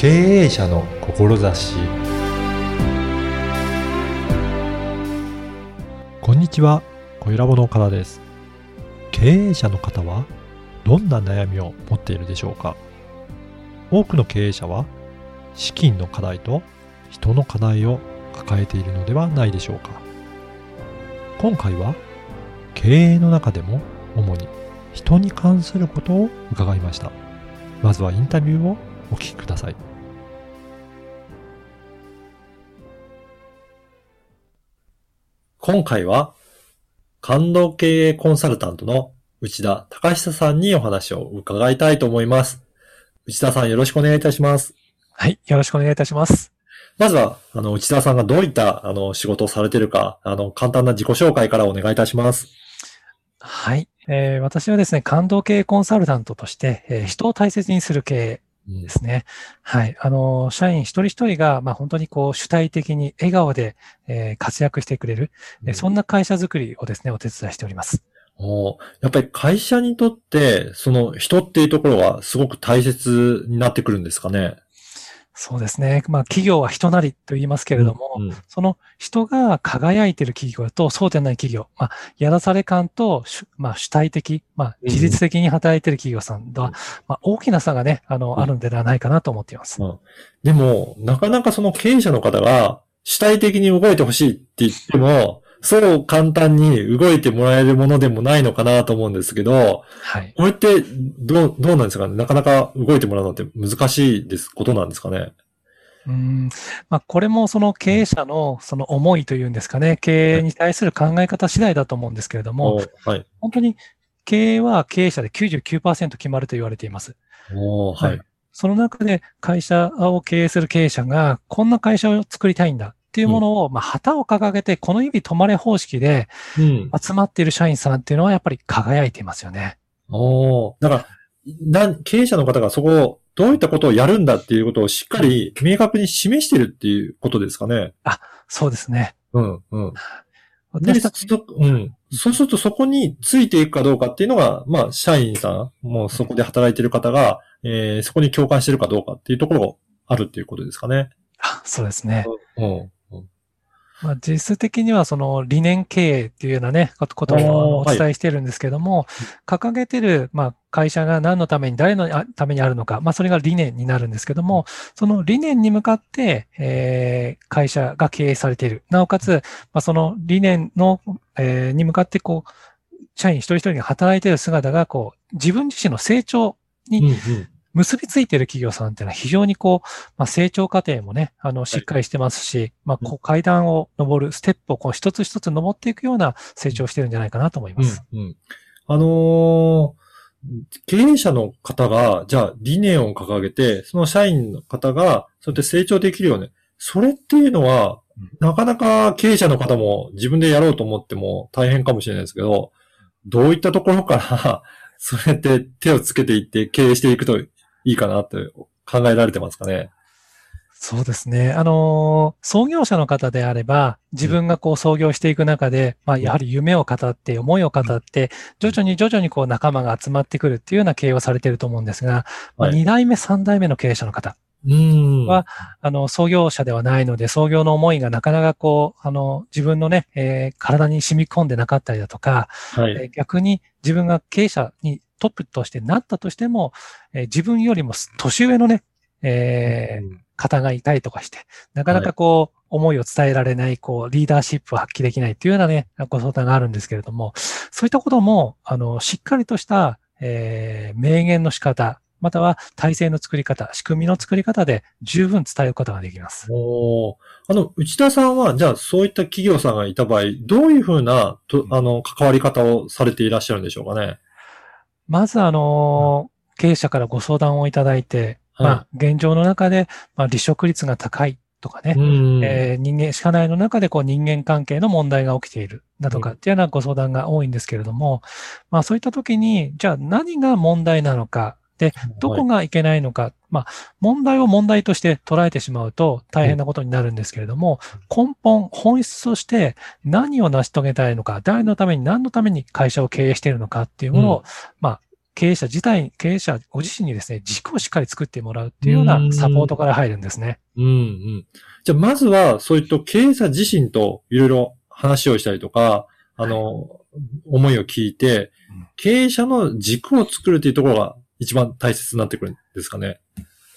経営者の志。こんにちは。小ラボの岡田です。経営者の方はどんな悩みを持っているでしょうか？多くの経営者は資金の課題と人の課題を抱えているのではないでしょうか？今回は経営の中でも主に人に関することを伺いました。まずはインタビューをお聞きください今回は感動経営コンサルタントの内田隆久さんにお話を伺いたいと思います内田さんよろしくお願いいたしますはいよろしくお願いいたしますまずは、あの、内田さんがどういった、あの、仕事をされているか、あの、簡単な自己紹介からお願いいたします。はい。えー、私はですね、感動経営コンサルタントとして、えー、人を大切にする経営ですね。うん、はい。あの、社員一人一人が、まあ、本当にこう、主体的に笑顔で、えー、活躍してくれる、うん、そんな会社づくりをですね、お手伝いしております。おやっぱり会社にとって、その人っていうところはすごく大切になってくるんですかね？そうですね。まあ、企業は人なりと言いますけれども、うんうん、その人が輝いている企業とそうでない企業、まあ、やらされ感と、まあ、主体的、まあ、自律的に働いている企業さんとは、うん、まあ、大きな差がね、あの、うん、あるんではないかなと思っています。でも、なかなかその経営者の方が主体的に動いてほしいって言っても、そう簡単に動いてもらえるものでもないのかなと思うんですけど、はい。これってどう、どうなんですかね？なかなか動いてもらうのって難しいです、ことなんですかね？うん。まあ、これもその経営者のその思いというんですかね、経営に対する考え方次第だと思うんですけれども、はい。本当に経営は経営者で99%決まると言われています。おはい。その中で会社を経営する経営者が、こんな会社を作りたいんだ。っていうものを、まあ、旗を掲げて、この指止まれ方式で、集まっている社員さんっていうのはやっぱり輝いていますよね。おだから、な経営者の方がそこを、どういったことをやるんだっていうことをしっかり明確に示してるっていうことですかね。あ、そうですね。うん、うん。で、そ、うん。そうするとそこについていくかどうかっていうのが、まあ、社員さん、もうそこで働いてる方が、えー、そこに共感してるかどうかっていうところがあるっていうことですかね。あ、そうですね。うん。まあ、実質的にはその理念経営っていうようなね、ことをお伝えしてるんですけども、はい、掲げてる、まあ、会社が何のために、誰のためにあるのか、まあ、それが理念になるんですけども、その理念に向かって、えー、会社が経営されている。なおかつ、まあ、その理念の、えー、に向かって、こう、社員一人一人が働いている姿が、こう、自分自身の成長に、結びついている企業さんっていうのは非常にこう、まあ、成長過程もね、あの、しっかりしてますし、はい、まあ、こう階段を登る、ステップをこう一つ一つ登っていくような成長をしてるんじゃないかなと思います。うん、うん、あのー、経営者の方が、じゃあ理念を掲げて、その社員の方が、そうやって成長できるよね。それっていうのは、なかなか経営者の方も自分でやろうと思っても大変かもしれないですけど、どういったところから そうやって手をつけていって経営していくといいかなって考えられてますかね。そうですね。あのー、創業者の方であれば、自分がこう創業していく中で、まあ、やはり夢を語って、思いを語って、徐々に徐々にこう仲間が集まってくるっていうような経営をされていると思うんですが、まあ、2代目、3代目の経営者の方は、あの、創業者ではないので、創業の思いがなかなかこう、あの、自分のね、えー、体に染み込んでなかったりだとか、はい、えー、逆に自分が経営者にトップとしてなったとしても、えー、自分よりも年上のね、えー、方がいたりとかして、なかなかこう、はい、思いを伝えられない、こう、リーダーシップを発揮できないっていうようなね、ご相談があるんですけれども、そういったことも、あの、しっかりとした、えー、名言の仕方、または体制の作り方、仕組みの作り方で十分伝えることができます。おあの、内田さんは、じゃあそういった企業さんがいた場合、どういうふうな、とあの、関わり方をされていらっしゃるんでしょうかね？まず、あの、経営者からご相談をいただいて、はい、まあ、現状の中で、まあ、離職率が高いとかね、えー、人間、社内の中でこう人間関係の問題が起きているだとかっていうようなご相談が多いんですけれども、まあそういった時に、じゃあ何が問題なのか、で、どこがいけないのか、はい、まあ、問題を問題として捉えてしまうと大変なことになるんですけれども、根本、本質として何を成し遂げたいのか、誰のために何のために会社を経営しているのかっていうものを、うん、まあ、経営者自体、経営者ご自身にですね、軸をしっかり作ってもらうっていうようなサポートから入るんですね。うんうん。じゃあ、まずは、そういった経営者自身といろいろ話をしたりとか、あの、思いを聞いてうん、経営者の軸を作るっていうところが一番大切になってくるんですかね。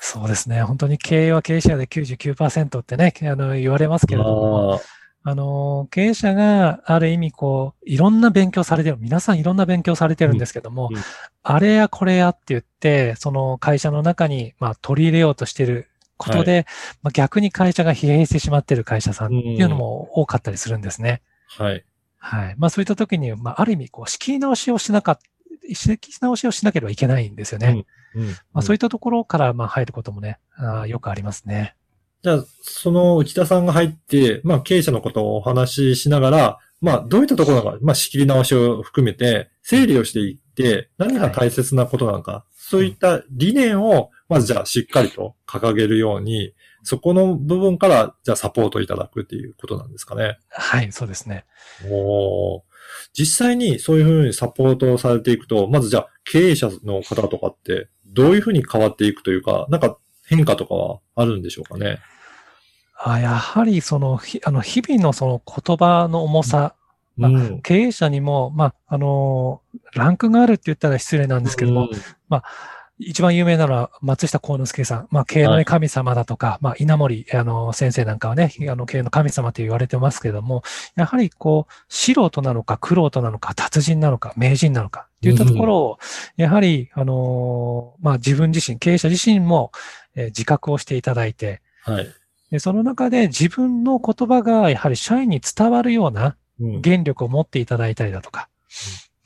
そうですね。本当に経営は経営者で99%ってね、あの、言われますけれども、ああの、経営者がある意味こう、いろんな勉強されてる、皆さんいろんな勉強されてるんですけども、うんうんあれやこれやって言って、その会社の中に、まあ、取り入れようとしてることで、まあ、逆に会社が疲弊してしまってる会社さんっていうのも多かったりするんですね。はい。はい。まあ、そういった時に、まあ、ある意味、こう、仕切り直しをしなかった、仕切り直しをしなければいけないんですよね。うんまあ、そういったところから、まあ、入ることもね、あーよくありますね。じゃあ、その内田さんが入って、まあ、経営者のことをお話ししながら、まあ、どういったところが、まあ、仕切り直しを含めて、整理をしていって、何が大切なことなのか、そういった理念を、まずじゃあ、しっかりと掲げるように、そこの部分から、じゃあ、サポートいただくっていうことなんですかね。はい、そうですね。おー実際にそういうふうにサポートをされていくと、まずじゃあ、経営者の方とかって、どういうふうに変わっていくというか、なんか変化とかはあるんでしょうかね？あやはり、その、ひあの、日々のその言葉の重さ、まあうん経営者にも、まあ、あの、ランクがあるって言ったら失礼なんですけども、一番有名なのは松下幸之助さん。まあ、経営の神様だとか、まあ、稲森、あの、先生なんかはね、あの、経営の神様と言われてますけれども、やはりこう、素人なのか、苦労なのか、達人なのか、名人なのか、っていったところを、やはり、あの、まあ、自分自身、経営者自身も、えー自覚をしていただいて、はい。でその中で自分の言葉がやはり社員に伝わるようなうん。原力を持っていただいたりだとか、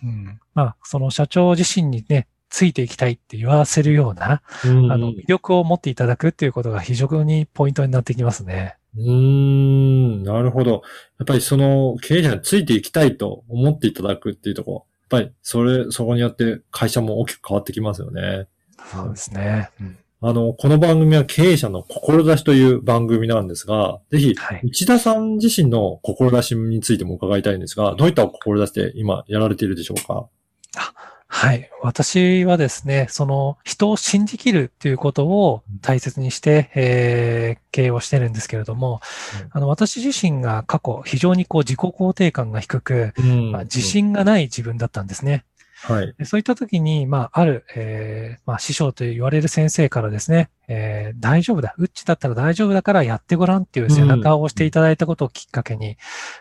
うん。まあ、その社長自身にね、ついていきたいって言わせるような、うんあの、魅力を持っていただくっていうことが非常にポイントになってきますね。うーん、なるほど。やっぱりその経営者についていきたいと思っていただくっていうところ、やっぱりそれ、そこによって会社も大きく変わってきますよね。そうですね。うんあの、この番組は経営者の志という番組なんですが、ぜひ、はい。内田さん自身の志についても伺いたいんですが、どういった志で今やられているでしょうか？はい。私はですね、その人を信じきるっていうことを大切にして、えー経営をしてるんですけれども、うんあの、私自身が過去非常にこう自己肯定感が低く、うんまあ、自。信がない自分だったんですね。はい。でそういった時に、まあ、ある、えーまあ、師匠と言われる先生からですね、えー大丈夫だ、うっちだったら大丈夫だからやってごらんっていう背中を押していただいたことをきっかけに、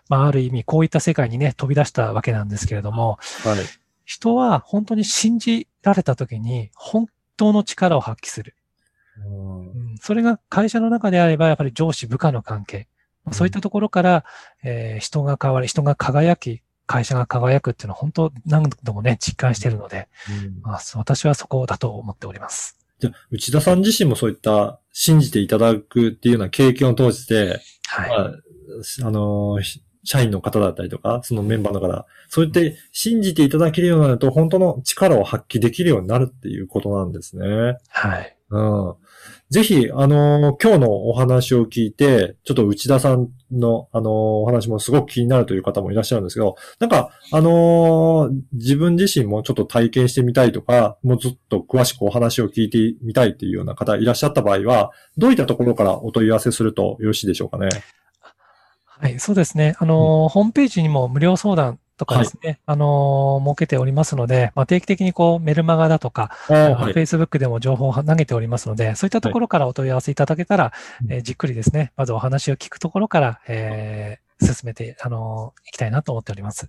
まあ、ある意味、こういった世界にね、飛び出したわけなんですけれども、はい。人は本当に信じられた時に、本当の力を発揮する。うんうんそれが会社の中であれば、やっぱり上司部下の関係。まあそういったところから、えー人が変わり、人が輝き、会社が輝くっていうのは本当何度もね、実感しているので、まあ、そう私はそこだと思っております。じゃあ、内田さん自身もそういった信じていただくっていうような経験を通して、はい。まあ、あの、し社員の方だったりとか、そのメンバーの方、そうやって信じていただけるようになると、本当の力を発揮できるようになるっていうことなんですね。はい。うん。ぜひ、あの今日のお話を聞いて、ちょっと内田さんの、あのお話もすごく気になるという方もいらっしゃるんですけど、なんか、あの自分自身もちょっと体験してみたいとか、もうずっと詳しくお話を聞いてみたいっていうような方いらっしゃった場合は、どういったところからお問い合わせするとよろしいでしょうかね？はい、そうですね。あのー、ホームページにも無料相談とかですね、あのー、設けておりますので、まあ、定期的にこう、メルマガだとか、はい。Facebook でも情報を投げておりますので、そういったところからお問い合わせいただけたら、うんえーじっくりですね、まずお話を聞くところから、えー進めて、あのーいきたいなと思っております。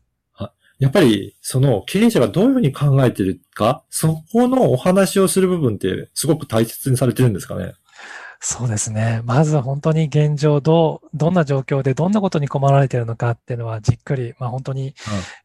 やっぱり、その経営者がどういうふうに考えているか、そこのお話をする部分ってすごく大切にされてるんですかね？そうですね。まずは本当に現状、どう、どんな状況でどんなことに困られているのかっていうのはじっくり、まあ本当に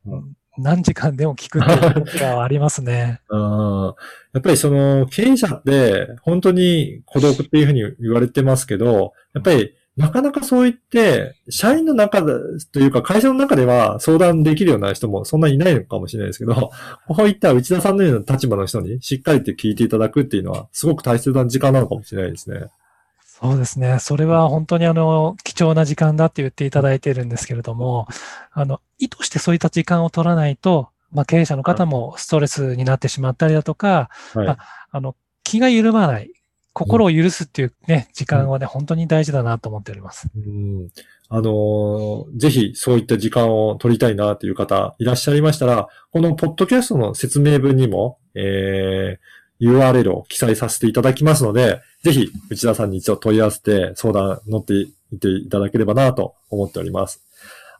うん何時間でも聞くっていうことがありますね。うんやっぱりその経営者って本当に孤独っていうふうに言われてますけど、やっぱりなかなかそう言って、社員の中で、というか会社の中では相談できるような人もそんなにいないのかもしれないですけど、こういった内田さんのような立場の人にしっかりと聞いていただくっていうのはすごく大切な時間なのかもしれないですね。そうですね。それは本当にあの、貴重な時間だって言っていただいているんですけれども、あの、意図してそういった時間を取らないと、まあ、経営者の方もストレスになってしまったりだとか、はいああの、気が緩まない、心を許すっていうね、時間はね、本当に大事だなと思っております。うんあのーぜひそういった時間を取りたいなという方いらっしゃいましたら、このポッドキャストの説明文にも、えー、URL を記載させていただきますので、ぜひ内田さんに一度問い合わせて相談乗っていっていただければなと思っております。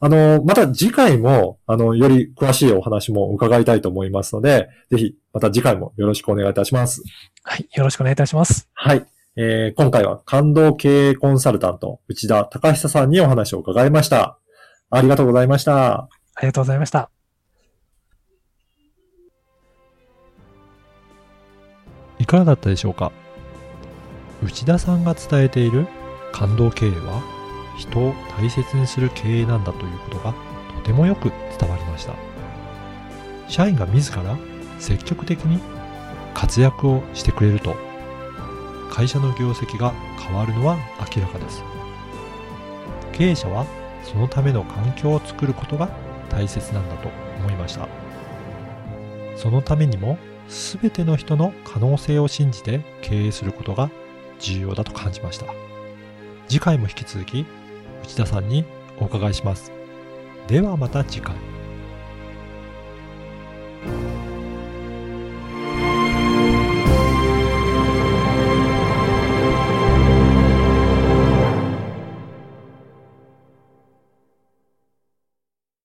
あの、また次回も、あの、より詳しいお話も伺いたいと思いますので、ぜひまた次回もよろしくお願いいたします。はい。よろしくお願いいたします。はい。えー今回は感動経営コンサルタント、内田隆久さんにお話を伺いました。ありがとうございました。ありがとうございました。いかがだったでしょうか？内田さんが伝えている感動経営は人を大切にする経営なんだということがとてもよく伝わりました。社員が自ら積極的に活躍をしてくれると会社の業績が変わるのは明らかです。経営者はそのための環境を作ることが大切なんだと思いました。そのためにも全ての人の可能性を信じて経営することが重要だと感じました。次回も引き続き内田さんにお伺いします。ではまた次回。